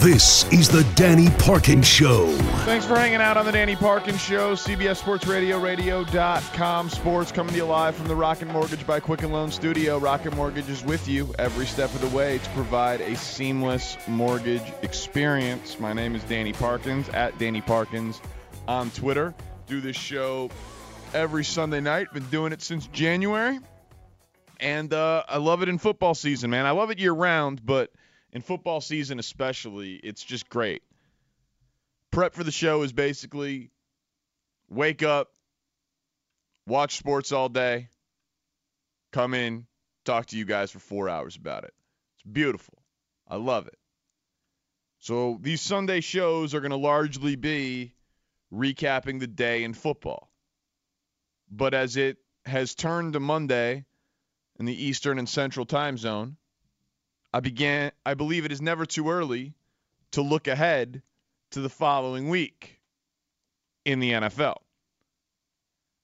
This is the Danny Parkins Show. Thanks for hanging out on the Danny Parkins Show. CBS Sports Radio, radio.com sports coming to you live from the Rocket Mortgage by Quicken Loan Studio. Rocket Mortgage is with you every step of the way to provide a seamless mortgage experience. My name is Danny Parkins at Danny Parkins on Twitter. Do this show every Sunday night. Been doing it since January. And uh, I love it in football season, man. I love it year round, but in football season especially, it's just great. Prep for the show is basically wake up, watch sports all day, come in, talk to you guys for four hours about it. It's beautiful. I love it. So these Sunday shows are going to largely be recapping the day in football. But as it has turned to Monday in the Eastern and Central time zone, I began I believe it is never too early to look ahead to the following week in the NFL.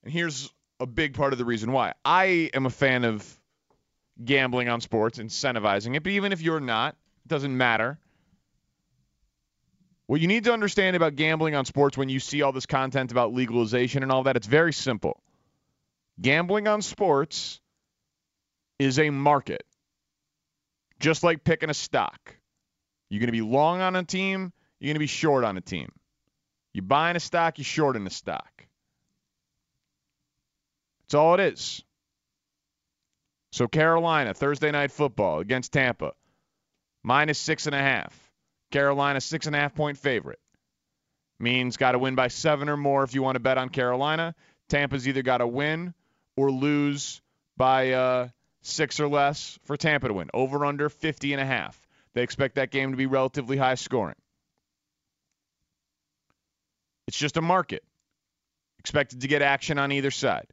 And here's a big part of the reason why. I am a fan of gambling on sports, incentivizing it, but even if you're not, it doesn't matter. What you need to understand about gambling on sports when you see all this content about legalization and all that, it's very simple. Gambling on sports is a market just like picking a stock. You're going to be long on a team, you're going to be short on a team. You're buying a stock, you're short in a stock. That's all it is. So Carolina, Thursday night football against Tampa, minus six and a half. Carolina, six and a half point favorite. Means got to win by seven or more if you want to bet on Carolina. Tampa's either got to win or lose by uh, six or less for Tampa to win. Over under 50 and a half. They expect that game to be relatively high scoring. It's just a market. Expected to get action on either side.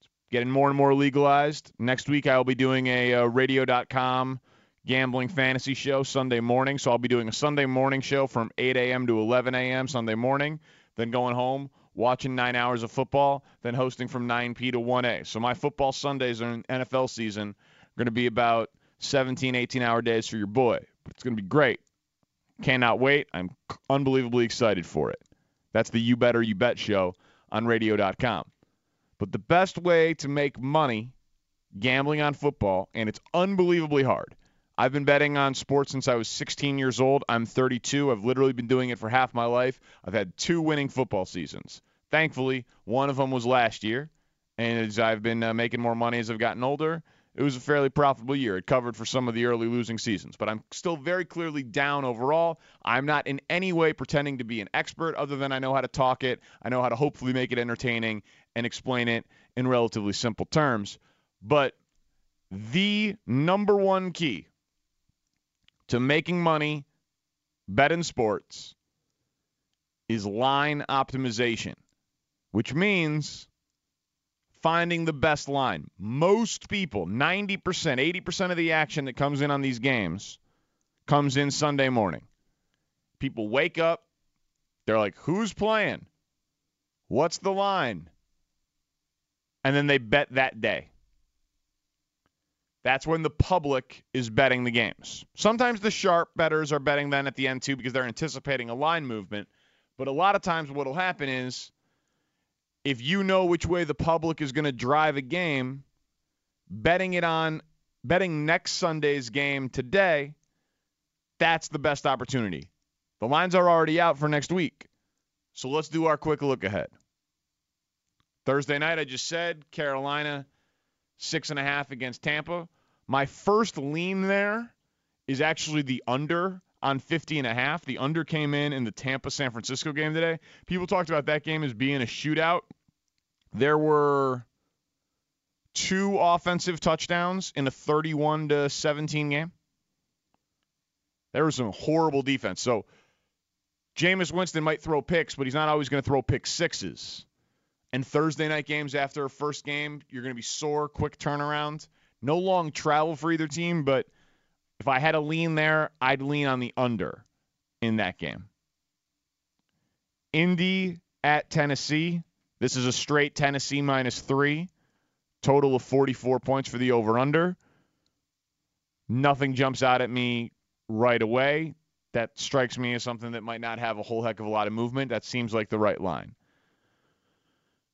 It's getting more and more legalized. Next week I will be doing a uh, radio.com gambling fantasy show Sunday morning. So I'll be doing a Sunday morning show from 8 a.m. to 11 a.m. Sunday morning. Then going home, watching nine hours of football, then hosting from 9p to 1a. So my football Sundays in NFL season are going to be about 17, 18 hour days for your boy. But it's going to be great. Cannot wait. I'm unbelievably excited for it. That's the You Better You Bet show on radio.com. But the best way to make money gambling on football, and it's unbelievably hard. I've been betting on sports since I was 16 years old. I'm 32. I've literally been doing it for half my life. I've had two winning football seasons. Thankfully, one of them was last year. And as I've been uh, making more money as I've gotten older, it was a fairly profitable year. It covered for some of the early losing seasons, but I'm still very clearly down overall. I'm not in any way pretending to be an expert, other than I know how to talk it. I know how to hopefully make it entertaining and explain it in relatively simple terms. But the number one key to making money betting sports is line optimization, which means finding the best line. Most people, 90%, 80% of the action that comes in on these games comes in Sunday morning. People wake up, they're like, who's playing? What's the line? And then they bet that day. That's when the public is betting the games. Sometimes the sharp bettors are betting then at the end too because they're anticipating a line movement. But a lot of times what will happen is if you know which way the public is going to drive a game, betting it on betting next Sunday's game today, that's the best opportunity. The lines are already out for next week. So let's do our quick look ahead. Thursday night, I just said Carolina six and a half against Tampa. My first lean there is actually the under on 50 and a half. The under came in in the Tampa San Francisco game today. People talked about that game as being a shootout. There were two offensive touchdowns in a 31 to 17 game. There was some horrible defense. So Jameis Winston might throw picks, but he's not always going to throw pick sixes. And Thursday night games after a first game, you're going to be sore, quick turnaround. No long travel for either team, but if I had a lean there, I'd lean on the under in that game. Indy at Tennessee. This is a straight Tennessee minus three. Total of 44 points for the over under. Nothing jumps out at me right away. That strikes me as something that might not have a whole heck of a lot of movement. That seems like the right line.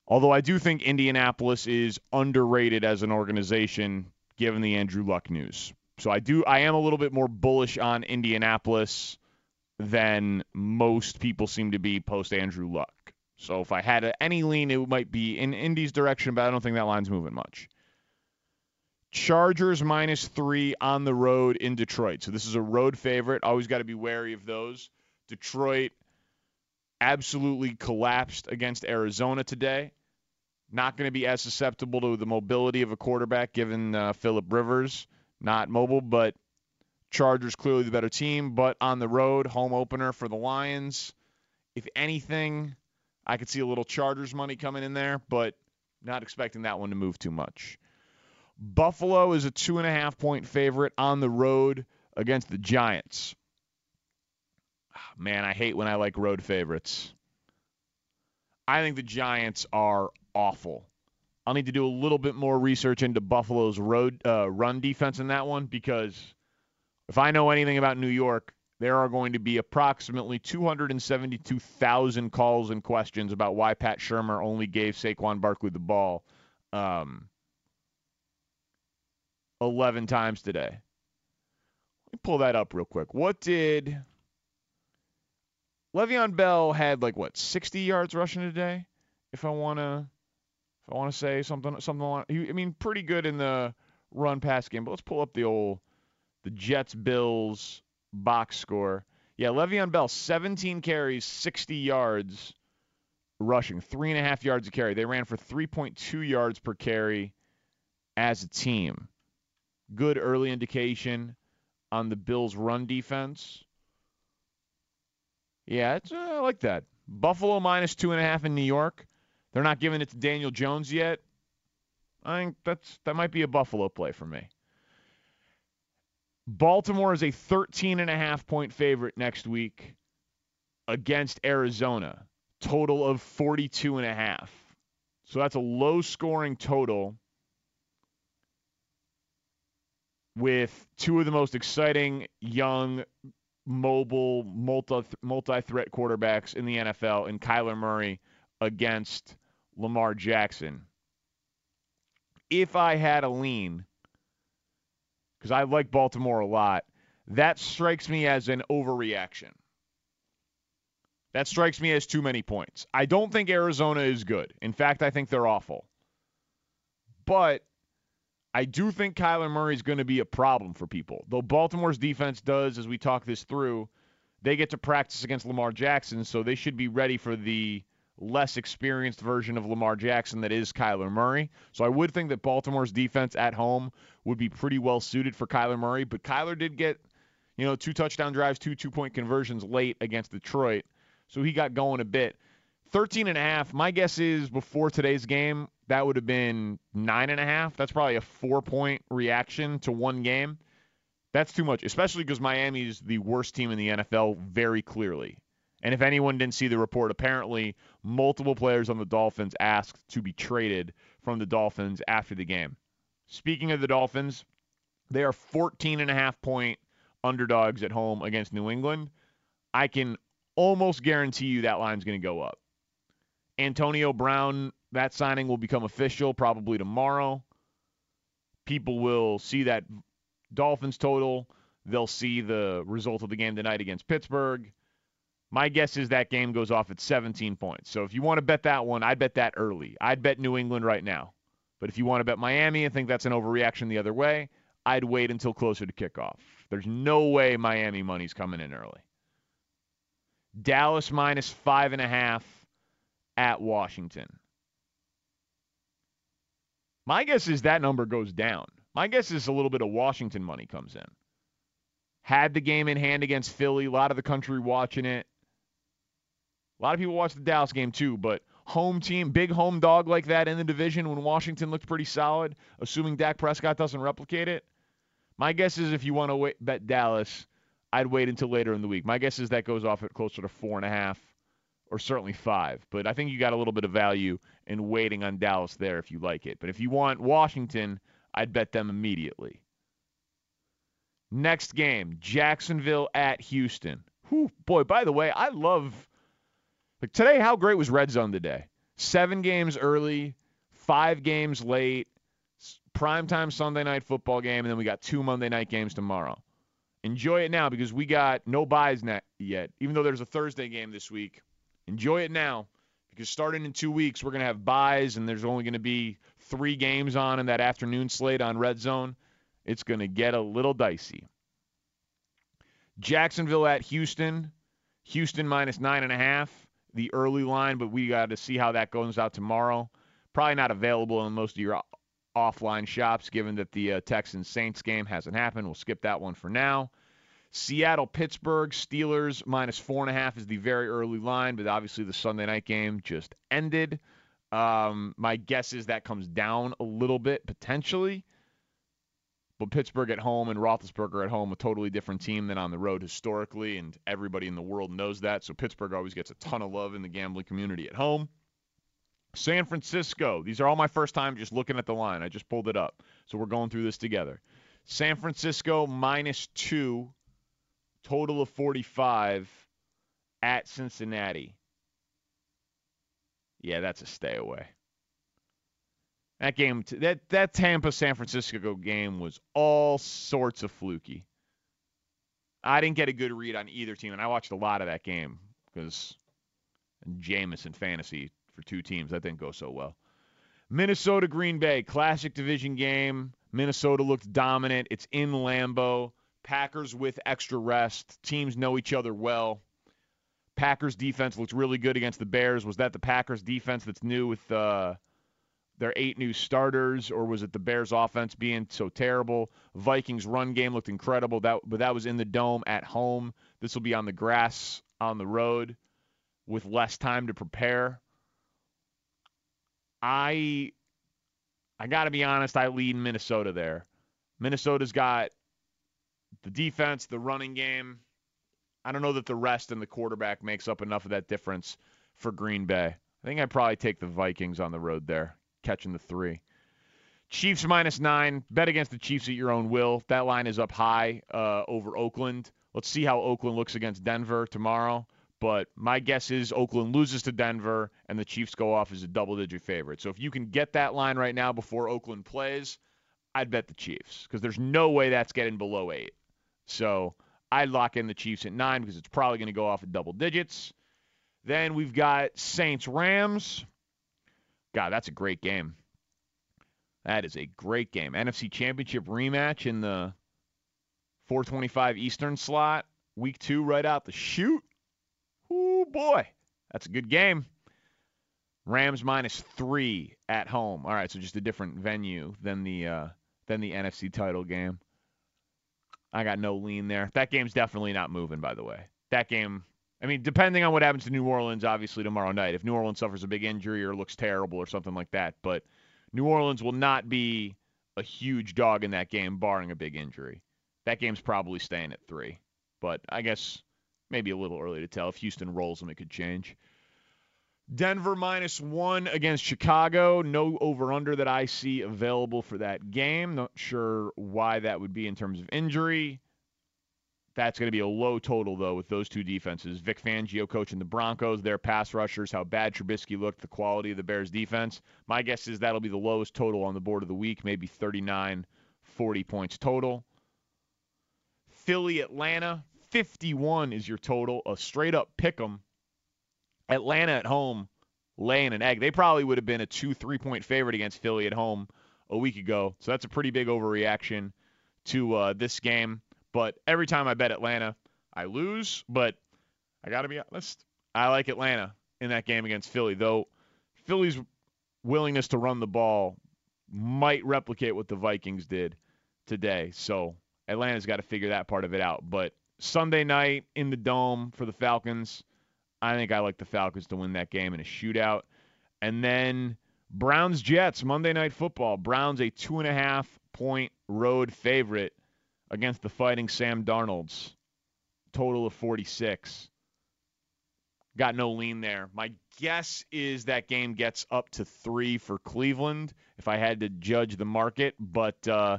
Although I do think Indianapolis is underrated as an organization given the Andrew Luck news. So I do I am a little bit more bullish on Indianapolis than most people seem to be post Andrew Luck. So if I had any lean, it might be in Indy's direction, but I don't think that line's moving much. Chargers minus three on the road in Detroit. So this is a road favorite. Always got to be wary of those. Detroit absolutely collapsed against Arizona today. Not going to be as susceptible to the mobility of a quarterback given uh, Philip Rivers not mobile, but Chargers clearly the better team, but on the road, home opener for the Lions. If anything, I could see a little Chargers money coming in there, but not expecting that one to move too much. Buffalo is a two and a half point favorite on the road against the Giants. Ah, man, I hate when I like road favorites. I think the Giants are awful. I'll need to do a little bit more research into Buffalo's road uh, run defense in that one because if I know anything about New York, there are going to be approximately 272,000 calls and questions about why Pat Shurmur only gave Saquon Barkley the ball um, 11 times today. Let me pull that up real quick. What did Le'Veon Bell had like what 60 yards rushing today? If I want to I want to say something something along. I mean, pretty good in the run pass game. But let's pull up the old the Jets Bills box score. Yeah, Le'Veon Bell, 17 carries, 60 yards rushing, three and a half yards a carry. They ran for 3.2 yards per carry as a team. Good early indication on the Bills' run defense. Yeah, uh, I like that. Buffalo minus two and a half in New York. They're not giving it to Daniel Jones yet. I think that's that might be a Buffalo play for me. Baltimore is a 13 and a half point favorite next week against Arizona. Total of 42 and a half. So that's a low scoring total with two of the most exciting young mobile multi multi threat quarterbacks in the NFL in Kyler Murray against Lamar Jackson. If I had a lean, because I like Baltimore a lot, that strikes me as an overreaction. That strikes me as too many points. I don't think Arizona is good. In fact, I think they're awful. But I do think Kyler Murray is going to be a problem for people. Though Baltimore's defense does, as we talk this through, they get to practice against Lamar Jackson, so they should be ready for the less experienced version of Lamar Jackson that is Kyler Murray. So I would think that Baltimore's defense at home would be pretty well suited for Kyler Murray, but Kyler did get, you know, two touchdown drives, two two-point conversions late against Detroit. So he got going a bit. 13 and a half, my guess is before today's game, that would have been nine and a half. That's probably a four-point reaction to one game. That's too much, especially because Miami is the worst team in the NFL very clearly. And if anyone didn't see the report, apparently multiple players on the Dolphins asked to be traded from the Dolphins after the game. Speaking of the Dolphins, they are 14 and a half point underdogs at home against New England. I can almost guarantee you that line's going to go up. Antonio Brown, that signing will become official probably tomorrow. People will see that Dolphins total. They'll see the result of the game tonight against Pittsburgh. My guess is that game goes off at 17 points. So if you want to bet that one, I'd bet that early. I'd bet New England right now. But if you want to bet Miami and think that's an overreaction the other way, I'd wait until closer to kickoff. There's no way Miami money's coming in early. Dallas minus five and a half at Washington. My guess is that number goes down. My guess is a little bit of Washington money comes in. Had the game in hand against Philly. A lot of the country watching it. A lot of people watch the Dallas game too, but home team, big home dog like that in the division when Washington looked pretty solid, assuming Dak Prescott doesn't replicate it. My guess is if you want to bet Dallas, I'd wait until later in the week. My guess is that goes off at closer to four and a half or certainly five. But I think you got a little bit of value in waiting on Dallas there if you like it. But if you want Washington, I'd bet them immediately. Next game, Jacksonville at Houston. Whew, boy, by the way, I love like today how great was Red Zone today? 7 games early, 5 games late, primetime Sunday night football game and then we got two Monday night games tomorrow. Enjoy it now because we got no byes yet. Even though there's a Thursday game this week, enjoy it now because starting in 2 weeks we're going to have byes and there's only going to be 3 games on in that afternoon slate on Red Zone it's going to get a little dicey. Jacksonville at Houston. Houston minus nine and a half, the early line, but we got to see how that goes out tomorrow. Probably not available in most of your offline shops, given that the uh, Texans Saints game hasn't happened. We'll skip that one for now. Seattle Pittsburgh Steelers minus four and a half is the very early line, but obviously the Sunday night game just ended. Um, my guess is that comes down a little bit potentially. But Pittsburgh at home and Roethlisberger at home, a totally different team than on the road historically, and everybody in the world knows that. So Pittsburgh always gets a ton of love in the gambling community at home. San Francisco. These are all my first time just looking at the line. I just pulled it up. So we're going through this together. San Francisco minus two, total of 45 at Cincinnati. Yeah, that's a stay away. That game, that that Tampa San Francisco game was all sorts of fluky. I didn't get a good read on either team, and I watched a lot of that game because Jameis and fantasy for two teams that didn't go so well. Minnesota Green Bay classic division game. Minnesota looked dominant. It's in Lambeau. Packers with extra rest. Teams know each other well. Packers defense looked really good against the Bears. Was that the Packers defense that's new with uh, their eight new starters, or was it the Bears' offense being so terrible? Vikings' run game looked incredible, that but that was in the dome at home. This will be on the grass on the road with less time to prepare. I I got to be honest, I lead Minnesota there. Minnesota's got the defense, the running game. I don't know that the rest and the quarterback makes up enough of that difference for Green Bay. I think I'd probably take the Vikings on the road there catching the three. Chiefs minus nine. Bet against the Chiefs at your own will. That line is up high uh, over Oakland. Let's see how Oakland looks against Denver tomorrow. But my guess is Oakland loses to Denver and the Chiefs go off as a double digit favorite. So if you can get that line right now before Oakland plays, I'd bet the Chiefs because there's no way that's getting below eight. So I'd lock in the Chiefs at nine because it's probably going to go off at double digits. Then we've got Saints Rams. God, that's a great game. That is a great game. NFC Championship rematch in the 425 Eastern slot, week two, right out the chute. Oh boy, that's a good game. Rams minus three at home. All right, so just a different venue than the uh, than the NFC title game. I got no lean there. That game's definitely not moving, by the way. That game I mean, depending on what happens to New Orleans, obviously tomorrow night, if New Orleans suffers a big injury or looks terrible or something like that, but New Orleans will not be a huge dog in that game, barring a big injury. That game's probably staying at three, but I guess maybe a little early to tell. If Houston rolls them, it could change. Denver minus one against Chicago. No over under that I see available for that game. Not sure why that would be in terms of injury. That's going to be a low total, though, with those two defenses. Vic Fangio coaching the Broncos, their pass rushers, how bad Trubisky looked, the quality of the Bears' defense. My guess is that'll be the lowest total on the board of the week, maybe 39, 40 points total. Philly, Atlanta, 51 is your total. A straight up pick 'em. Atlanta at home, laying an egg. They probably would have been a two, three point favorite against Philly at home a week ago. So that's a pretty big overreaction to uh, this game. But every time I bet Atlanta, I lose. But I got to be honest, I like Atlanta in that game against Philly, though Philly's willingness to run the ball might replicate what the Vikings did today. So Atlanta's got to figure that part of it out. But Sunday night in the dome for the Falcons, I think I like the Falcons to win that game in a shootout. And then Browns Jets Monday Night Football. Browns a two and a half point road favorite against the Fighting Sam Darnolds. Total of 46. Got no lean there. My guess is that game gets up to three for Cleveland if I had to judge the market, but uh,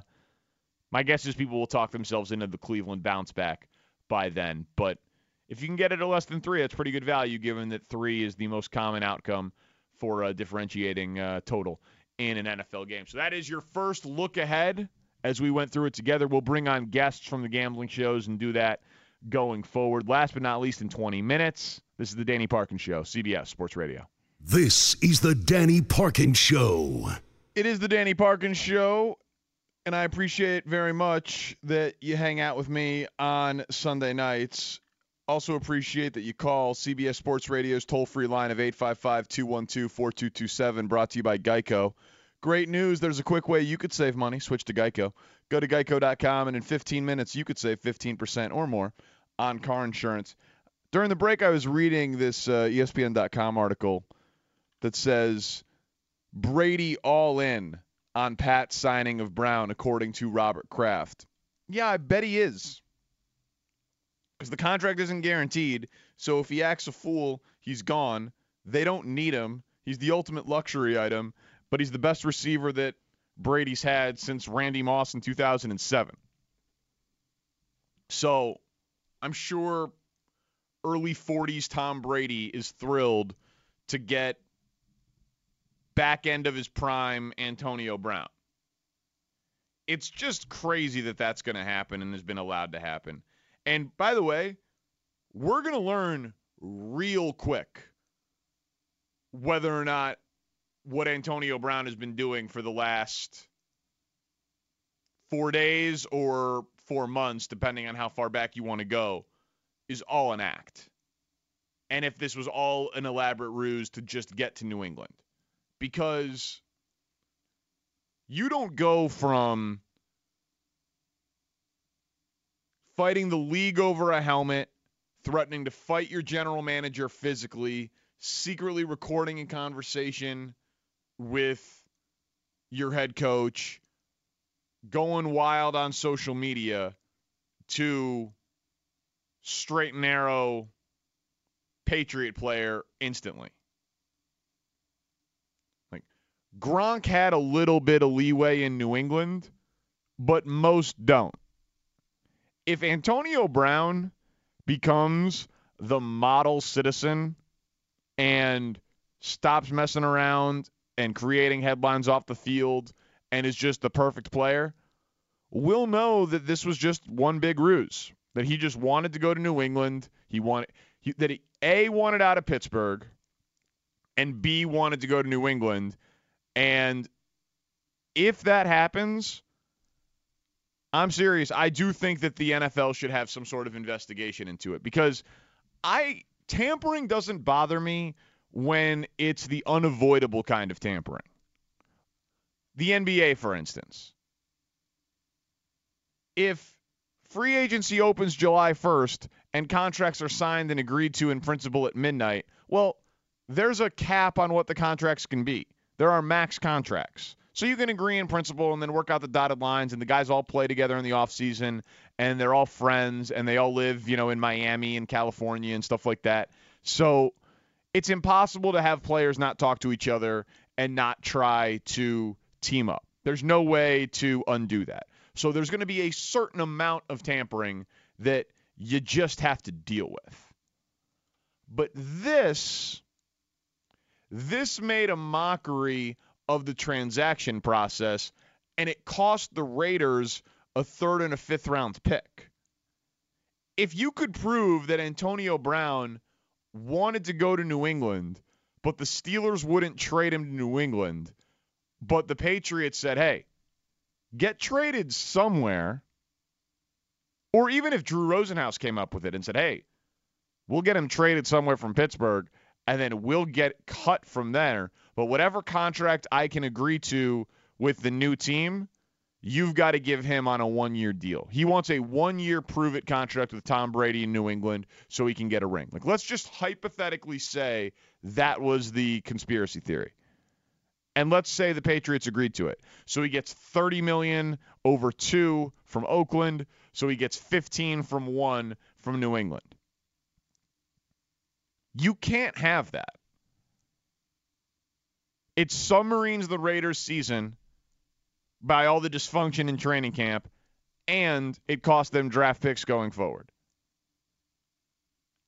my guess is people will talk themselves into the Cleveland bounce back by then. But if you can get it at less than three, that's pretty good value given that three is the most common outcome for a differentiating uh, total in an NFL game. So that is your first look ahead as we went through it together. We'll bring on guests from the gambling shows and do that going forward. Last but not least, in 20 minutes, this is the Danny Parkins Show, CBS Sports Radio. This is the Danny Parkins Show. It is the Danny Parkins Show, and I appreciate very much that you hang out with me on Sunday nights. Also appreciate that you call CBS Sports Radio's toll-free line of 855-212-4227 brought to you by Geico. Great news, there's a quick way you could save money. Switch to Geico. Go to geico.com and in 15 minutes you could save 15% or more on car insurance. During the break I was reading this uh, ESPN.com article that says Brady all in on Pat's signing of Brown according to Robert Kraft. Yeah, I bet he is because the contract isn't guaranteed. So if he acts a fool, he's gone. They don't need him. He's the ultimate luxury item, but he's the best receiver that Brady's had since Randy Moss in 2007. So I'm sure early 40s Tom Brady is thrilled to get back end of his prime Antonio Brown. It's just crazy that that's going to happen and has been allowed to happen. And by the way, we're going to learn real quick whether or not what Antonio Brown has been doing for the last four days or four months, depending on how far back you want to go, is all an act. And if this was all an elaborate ruse to just get to New England. Because you don't go from fighting the league over a helmet, threatening to fight your general manager physically, secretly recording a conversation with your head coach, going wild on social media to straight and narrow Patriot player instantly. Like Gronk had a little bit of leeway in New England, but most don't if Antonio Brown becomes the model citizen and stops messing around and creating headlines off the field and is just the perfect player, we'll know that this was just one big ruse. That he just wanted to go to New England. He wanted he, that he a wanted out of Pittsburgh, and B wanted to go to New England. And if that happens, I'm serious. I do think that the NFL should have some sort of investigation into it because I tampering doesn't bother me when it's the unavoidable kind of tampering. The NBA, for instance. If free agency opens July 1st and contracts are signed and agreed to in principle at midnight, well, there's a cap on what the contracts can be. There are max contracts. So you can agree in principle and then work out the dotted lines, and the guys all play together in the off season, and they're all friends, and they all live, you know, in Miami and California and stuff like that. So it's impossible to have players not talk to each other and not try to team up. There's no way to undo that. So there's going to be a certain amount of tampering that you just have to deal with. But this this made a mockery of the transaction process, and it cost the Raiders a third and a fifth round pick. If you could prove that Antonio Brown wanted to go to New England, but the Steelers wouldn't trade him to New England, but the Patriots said, hey, get traded somewhere, Or even if Drew Rosenhaus came up with it and said, hey, we'll get him traded somewhere from Pittsburgh and then we'll get cut from there. But whatever contract I can agree to with the new team, you've got to give him on a one year deal. He wants a one year prove it contract with Tom Brady in New England so he can get a ring. Like, let's just hypothetically say that was the conspiracy theory. And let's say the Patriots agreed to it. So he gets 30 million over 2 from Oakland, so he gets 15 from 1 from New England. You can't have that. It submarines the Raiders season by all the dysfunction in training camp, and it cost them draft picks going forward.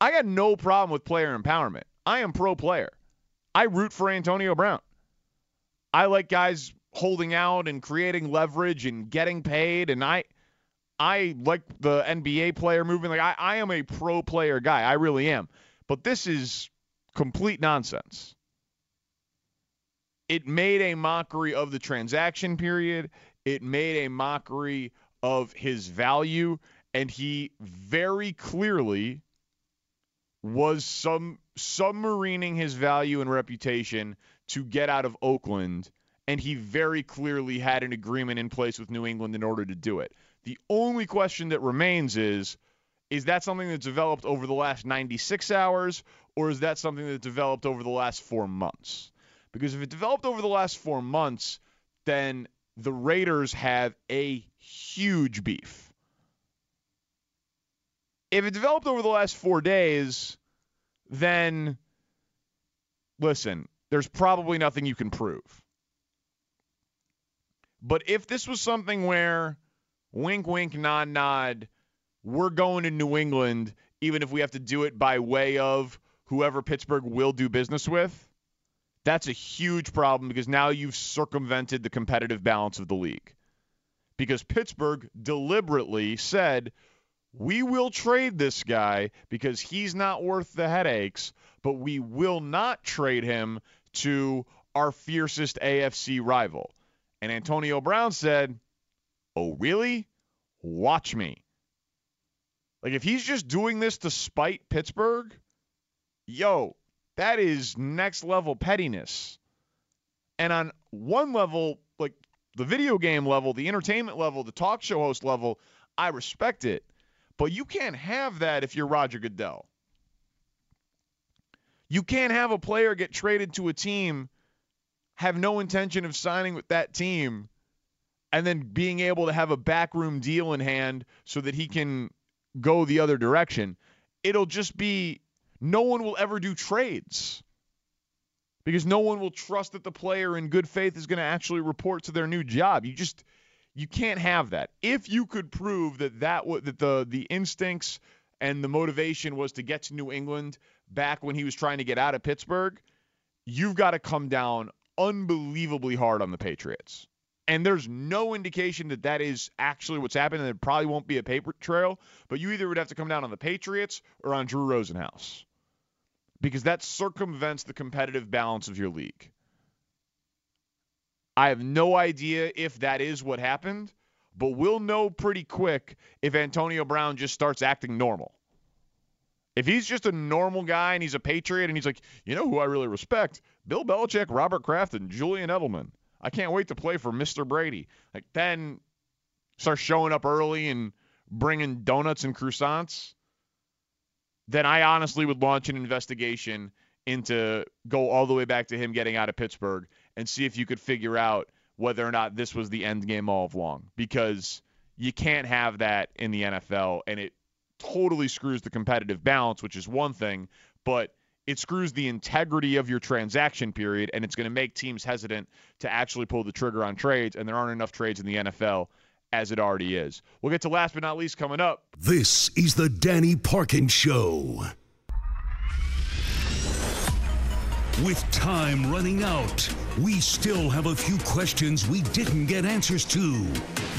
I got no problem with player empowerment. I am pro player. I root for Antonio Brown. I like guys holding out and creating leverage and getting paid, and I I like the NBA player movement. Like I, I am a pro player guy. I really am. But this is complete nonsense. It made a mockery of the transaction period. It made a mockery of his value, and he very clearly was some submarining his value and reputation to get out of Oakland, and he very clearly had an agreement in place with New England in order to do it. The only question that remains is is that something that's developed over the last 96 hours, or is that something that developed over the last four months? Because if it developed over the last four months, then the Raiders have a huge beef. If it developed over the last four days, then listen, there's probably nothing you can prove. But if this was something where wink, wink, nod, nod, we're going to New England, even if we have to do it by way of whoever Pittsburgh will do business with, that's a huge problem because now you've circumvented the competitive balance of the league. Because Pittsburgh deliberately said, we will trade this guy because he's not worth the headaches, but we will not trade him to our fiercest AFC rival. And Antonio Brown said, Oh, really? Watch me. Like, if he's just doing this to spite Pittsburgh, yo, that is next level pettiness. And on one level, like the video game level, the entertainment level, the talk show host level, I respect it. But you can't have that if you're Roger Goodell. You can't have a player get traded to a team, have no intention of signing with that team, and then being able to have a backroom deal in hand so that he can go the other direction. It'll just be no one will ever do trades because no one will trust that the player in good faith is going to actually report to their new job. You just you can't have that. If you could prove that that that the the instincts and the motivation was to get to New England back when he was trying to get out of Pittsburgh, you've got to come down unbelievably hard on the Patriots. And there's no indication that that is actually what's happened. And there probably won't be a paper trail, but you either would have to come down on the Patriots or on Drew Rosenhaus because that circumvents the competitive balance of your league. I have no idea if that is what happened, but we'll know pretty quick if Antonio Brown just starts acting normal. If he's just a normal guy and he's a Patriot and he's like, you know who I really respect? Bill Belichick, Robert Kraft, and Julian Edelman. I can't wait to play for Mr. Brady. Like then start showing up early and bringing donuts and croissants. Then I honestly would launch an investigation into go all the way back to him getting out of Pittsburgh and see if you could figure out whether or not this was the end game all along because you can't have that in the NFL and it totally screws the competitive balance, which is one thing, but it screws the integrity of your transaction period and it's going to make teams hesitant to actually pull the trigger on trades and there aren't enough trades in the NFL as it already is. We'll get to last but not least coming up. This is the Danny Parkins show. With time running out, we still have a few questions we didn't get answers to.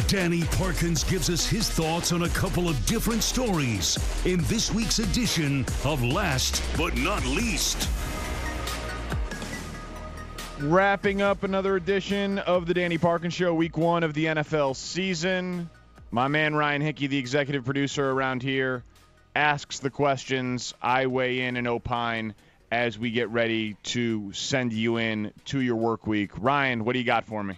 Danny Parkins gives us his thoughts on a couple of different stories in this week's edition of Last But Not Least. Wrapping up another edition of the Danny Parkins Show, week one of the NFL season. My man Ryan Hickey, the executive producer around here, asks the questions. I weigh in and opine as we get ready to send you in to your work week. Ryan, what do you got for me?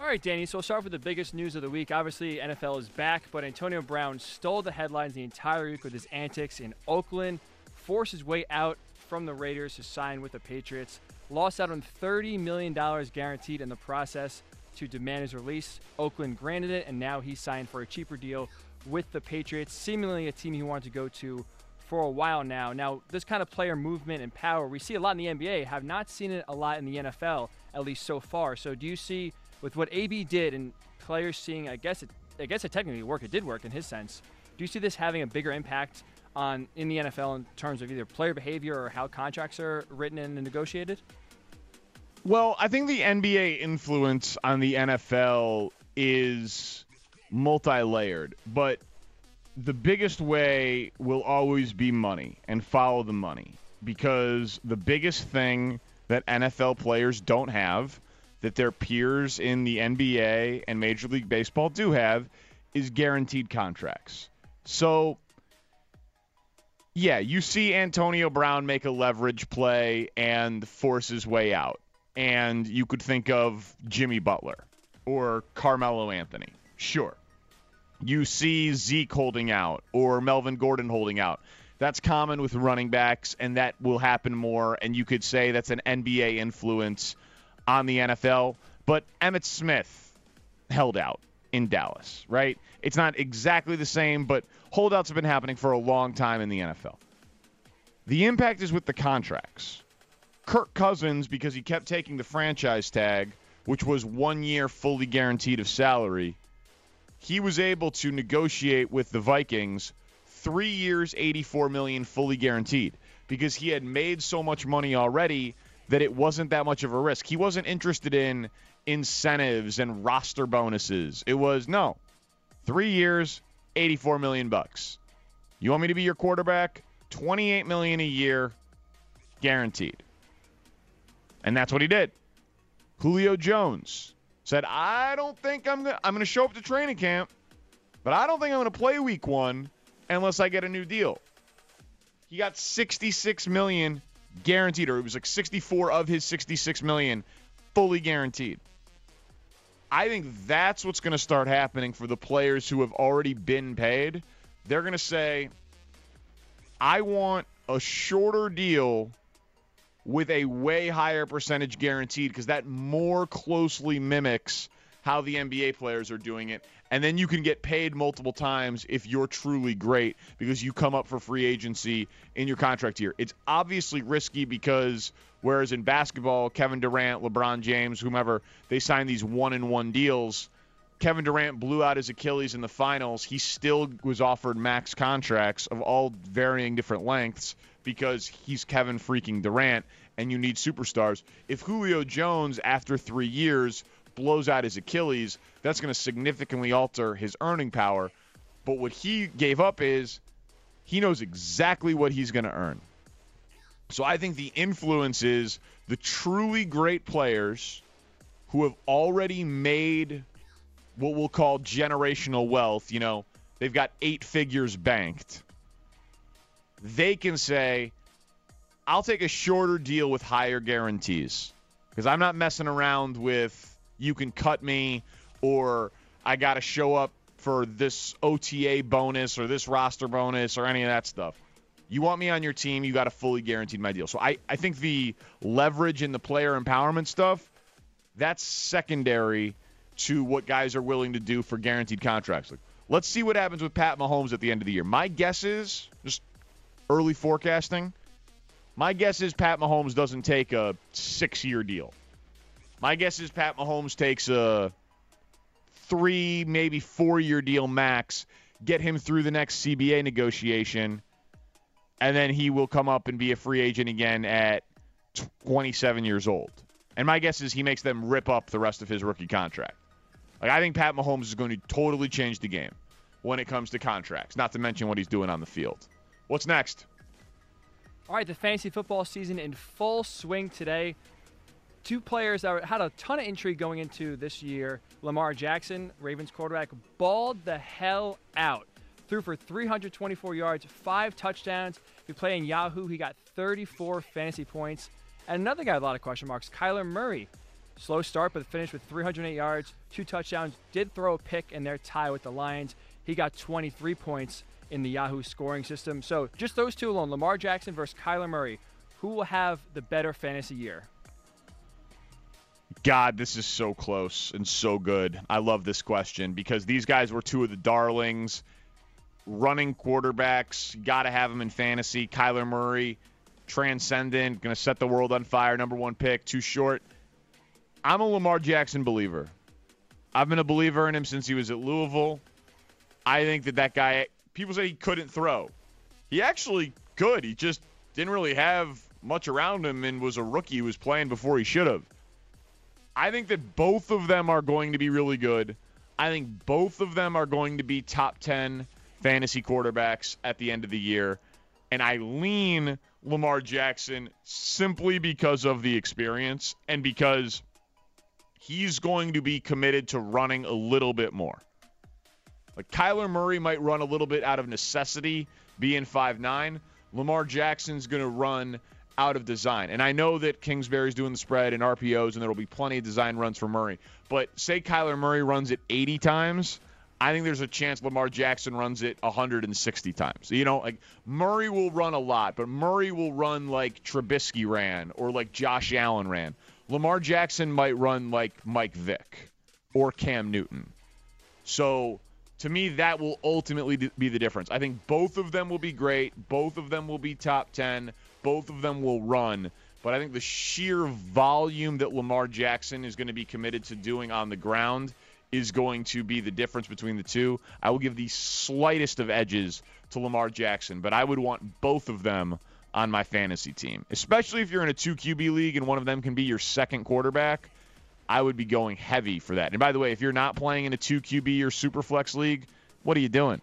All right, Danny. So we'll start with the biggest news of the week. Obviously, NFL is back, but Antonio Brown stole the headlines the entire week with his antics in Oakland, forced his way out from the Raiders to sign with the Patriots, lost out on $30 million guaranteed in the process to demand his release. Oakland granted it, and now he signed for a cheaper deal with the Patriots, seemingly a team he wanted to go to for a while now. Now, this kind of player movement and power, we see a lot in the NBA, have not seen it a lot in the NFL, at least so far. So do you see with what AB did and players seeing, I guess it, I guess it technically worked. It did work in his sense. Do you see this having a bigger impact on in the NFL in terms of either player behavior or how contracts are written and negotiated? Well, I think the NBA influence on the NFL is multi-layered, but the biggest way will always be money and follow the money because the biggest thing that NFL players don't have that their peers in the NBA and Major League Baseball do have is guaranteed contracts. So, yeah, you see Antonio Brown make a leverage play and force his way out. And you could think of Jimmy Butler or Carmelo Anthony. Sure. You see Zeke holding out or Melvin Gordon holding out. That's common with running backs, and that will happen more. And you could say that's an NBA influence on the NFL, but Emmitt Smith held out in Dallas, right? It's not exactly the same, but holdouts have been happening for a long time in the NFL. The impact is with the contracts. Kirk Cousins, because he kept taking the franchise tag, which was one year fully guaranteed of salary, he was able to negotiate with the Vikings three years, 84 million fully guaranteed, because he had made so much money already that it wasn't that much of a risk. He wasn't interested in incentives and roster bonuses. It was no, three years, 84 million bucks. You want me to be your quarterback? 28 million a year, guaranteed. And that's what he did. Julio Jones said, "I don't think I'm gonna, I'm going to show up to training camp, but I don't think I'm going to play week 1 unless I get a new deal." He got 66 million guaranteed, or it was like 64 of his 66 million fully guaranteed. I think that's what's going to start happening for the players who have already been paid. They're going to say, I want a shorter deal with a way higher percentage guaranteed because that more closely mimics how the NBA players are doing it. And then you can get paid multiple times if you're truly great because you come up for free agency in your contract year. It's obviously risky because whereas in basketball, Kevin Durant, LeBron James, whomever, they sign these one and one deals. Kevin Durant blew out his Achilles in the finals. He still was offered max contracts of all varying different lengths because he's Kevin freaking Durant and you need superstars. If Julio Jones, after three years, blows out his Achilles, that's going to significantly alter his earning power. But what he gave up is he knows exactly what he's going to earn. So I think the influence is the truly great players who have already made what we'll call generational wealth. You know, they've got eight figures banked. They can say, I'll take a shorter deal with higher guarantees because I'm not messing around with you can cut me or I got to show up for this OTA bonus or this roster bonus or any of that stuff. You want me on your team, you got to fully guarantee my deal. So I, I think the leverage and the player empowerment stuff, that's secondary to what guys are willing to do for guaranteed contracts. Like, let's see what happens with Pat Mahomes at the end of the year. My guess is, just early forecasting, my guess is Pat Mahomes doesn't take a six year deal. My guess is Pat Mahomes takes a three, maybe four year deal max, get him through the next CBA negotiation, and then he will come up and be a free agent again at 27 years old. And my guess is he makes them rip up the rest of his rookie contract. Like I think Pat Mahomes is going to totally change the game when it comes to contracts, not to mention what he's doing on the field. What's next? All right, the fantasy football season in full swing today two players that had a ton of intrigue going into this year. Lamar Jackson, Ravens quarterback, balled the hell out. Threw for 324 yards, five touchdowns. If you play in Yahoo, he got 34 fantasy points. And another guy with a lot of question marks, Kyler Murray. Slow start, but finished with 308 yards, two touchdowns. Did throw a pick in their tie with the Lions. He got 23 points in the Yahoo scoring system. So just those two alone, Lamar Jackson versus Kyler Murray, who will have the better fantasy year? God, this is so close and so good. I love this question because these guys were two of the darlings, running quarterbacks. Got to have them in fantasy. Kyler Murray, transcendent, going to set the world on fire. Number one pick, too short. I'm a Lamar Jackson believer. I've been a believer in him since he was at Louisville. I think that that guy, people say he couldn't throw. He actually could. He just didn't really have much around him and was a rookie who was playing before he should have. I think that both of them are going to be really good. I think both of them are going to be top 10 fantasy quarterbacks at the end of the year. And I lean Lamar Jackson simply because of the experience and because he's going to be committed to running a little bit more. Like Kyler Murray might run a little bit out of necessity, being five nine. Lamar Jackson's going to run out of design. And I know that Kingsbury's doing the spread and RPOs, and there will be plenty of design runs for Murray. But say Kyler Murray runs it 80 times, I think there's a chance Lamar Jackson runs it 160 times. You know, like Murray will run a lot, but Murray will run like Trubisky ran or like Josh Allen ran. Lamar Jackson might run like Mike Vick or Cam Newton. So to me, that will ultimately be the difference. I think both of them will be great. Both of them will be top 10 both of them will run. But I think the sheer volume that Lamar Jackson is going to be committed to doing on the ground is going to be the difference between the two. I will give the slightest of edges to Lamar Jackson, but I would want both of them on my fantasy team, especially if you're in a 2 QB league and one of them can be your second quarterback. I would be going heavy for that. And by the way, if you're not playing in a 2 QB or super flex league, what are you doing?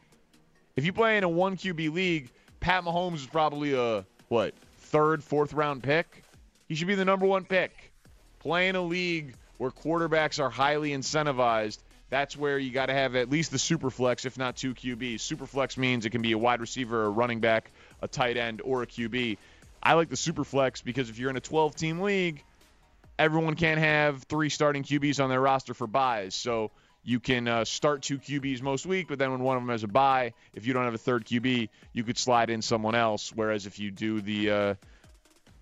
If you play in a 1 QB league, Pat Mahomes is probably a what third, fourth round pick. He should be the number one pick. Play in a league where quarterbacks are highly incentivized. That's where you got to have at least the super flex, if not two QBs. Super flex means it can be a wide receiver, a running back, a tight end, or a QB. I like the super flex because if you're in a 12 team league, everyone can't have three starting QBs on their roster for byes. So you can uh, start two QBs most week, but then when one of them has a bye, if you don't have a third QB, you could slide in someone else. Whereas if you do the uh,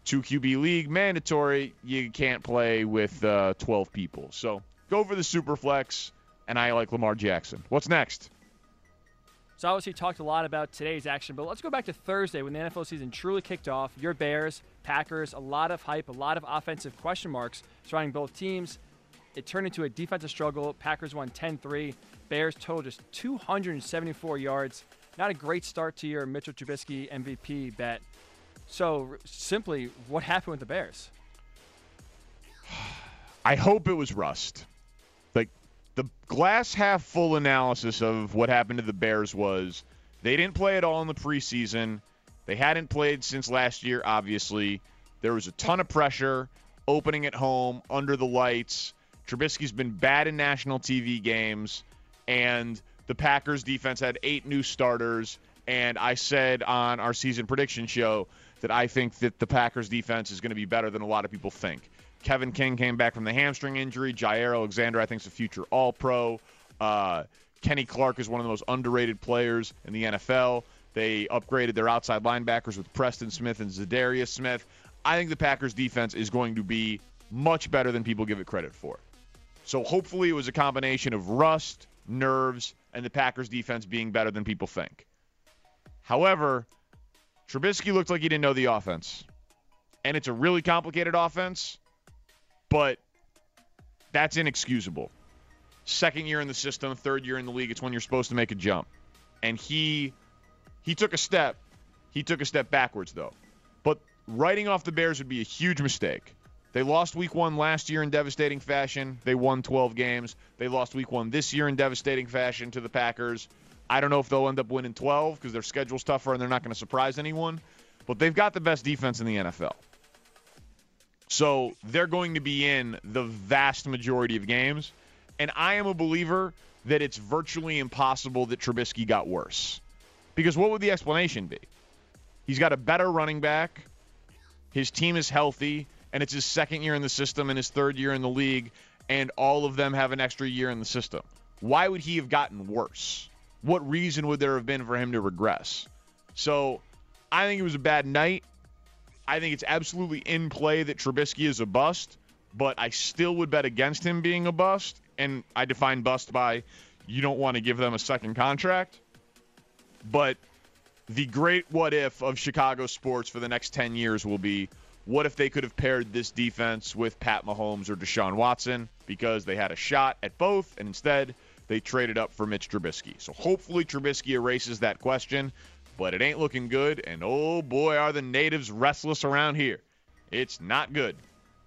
two QB league mandatory, you can't play with uh, 12 people. So go for the super flex, and I like Lamar Jackson. What's next? So obviously talked a lot about today's action, but let's go back to Thursday when the NFL season truly kicked off. Your Bears, Packers, a lot of hype, a lot of offensive question marks surrounding both teams. It turned into a defensive struggle. Packers won 10 3. Bears total just 274 yards. Not a great start to your Mitchell Trubisky MVP bet. So, simply, what happened with the Bears? I hope it was rust. The glass half full analysis of what happened to the Bears was they didn't play at all in the preseason. They hadn't played since last year, obviously. There was a ton of pressure opening at home, under the lights. Trubisky's been bad in national TV games, and the Packers defense had eight new starters. And I said on our season prediction show that I think that the Packers defense is going to be better than a lot of people think. Kevin King came back from the hamstring injury. Jaire Alexander, I think, is a future All Pro. Uh, Kenny Clark is one of the most underrated players in the NFL. They upgraded their outside linebackers with Preston Smith and Za'Darius Smith. I think the Packers defense is going to be much better than people give it credit for. So hopefully it was a combination of rust, nerves, and the Packers defense being better than people think. However, Trubisky looked like he didn't know the offense. And it's a really complicated offense, but that's inexcusable. Second year in the system, third year in the league, it's when you're supposed to make a jump. And he he took a step. He took a step backwards though. But writing off the Bears would be a huge mistake. They lost week one last year in devastating fashion. They won 12 games. They lost week one this year in devastating fashion to the Packers. I don't know if they'll end up winning 12 because their schedule's tougher and they're not going to surprise anyone. But they've got the best defense in the NFL. So they're going to be in the vast majority of games. And I am a believer that it's virtually impossible that Trubisky got worse. Because what would the explanation be? He's got a better running back, his team is healthy, and it's his second year in the system and his third year in the league, and all of them have an extra year in the system. Why would he have gotten worse? What reason would there have been for him to regress? So I think it was a bad night. I think it's absolutely in play that Trubisky is a bust, but I still would bet against him being a bust. And I define bust by you don't want to give them a second contract. But the great what if of Chicago sports for the next 10 years will be what if they could have paired this defense with Pat Mahomes or Deshaun Watson because they had a shot at both, and instead they traded up for Mitch Trubisky. So hopefully Trubisky erases that question, but it ain't looking good, and oh boy, are the natives restless around here. It's not good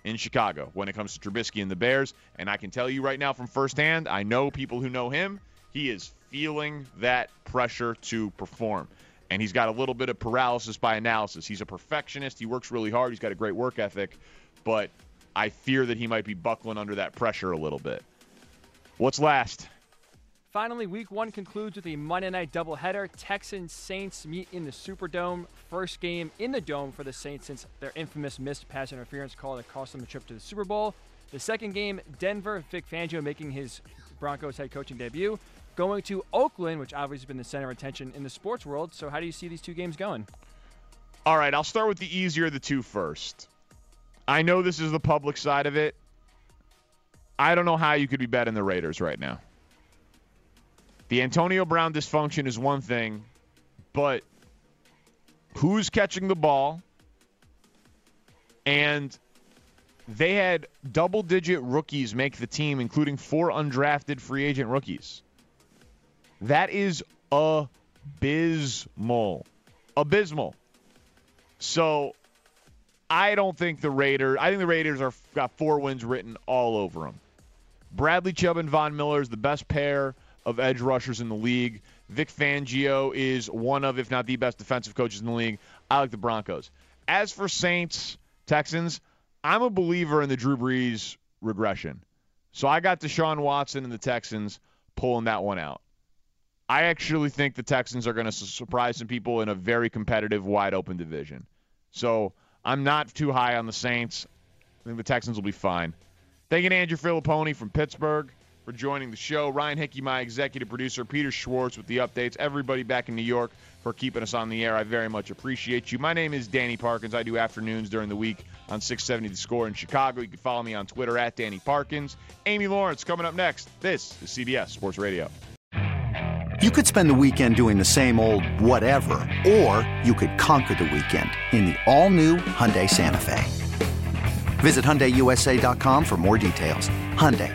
in Chicago when it comes to Trubisky and the Bears, and I can tell you right now from firsthand, I know people who know him, he is feeling that pressure to perform and he's got a little bit of paralysis by analysis. He's a perfectionist. He works really hard. He's got a great work ethic, but I fear that he might be buckling under that pressure a little bit. What's last? Finally, week one concludes with a Monday night doubleheader. Texans Saints meet in the Superdome. First game in the dome for the Saints since their infamous missed pass interference call that cost them a trip to the Super Bowl. The second game, Denver, Vic Fangio making his Broncos head coaching debut going to Oakland, which obviously has been the center of attention in the sports world. So, how do you see these two games going? All right, I'll start with the easier of the two first. I know this is the public side of it. I don't know how you could be betting the Raiders right now. The Antonio Brown dysfunction is one thing, but who's catching the ball? And they had double digit rookies make the team, including four undrafted free agent rookies. That is abysmal. Abysmal. So I don't think the Raiders. I think the Raiders are got four wins written all over them. Bradley Chubb and Von Miller is the best pair of edge rushers in the league. Vic Fangio is one of, if not the best defensive coaches in the league. I like the Broncos. As for Saints, Texans, I'm a believer in the Drew Brees regression. So I got Deshaun Watson and the Texans pulling that one out. I actually think the Texans are going to surprise some people in a very competitive, wide open division. So I'm not too high on the Saints. I think the Texans will be fine. Thank you to Andrew Fillipponi from Pittsburgh for joining the show. Ryan Hickey, my executive producer. Peter Schwartz with the updates. Everybody back in New York for keeping us on the air. I very much appreciate you. My name is Danny Parkins. I do afternoons during the week on 670 The Score in Chicago. You can follow me on Twitter at Danny Parkins. Amy Lawrence coming up next. This is CBS Sports Radio. You could spend the weekend doing the same old whatever, or you could conquer the weekend in the all-new Hyundai Santa Fe. Visit HyundaiUSA.com for more details. Hyundai,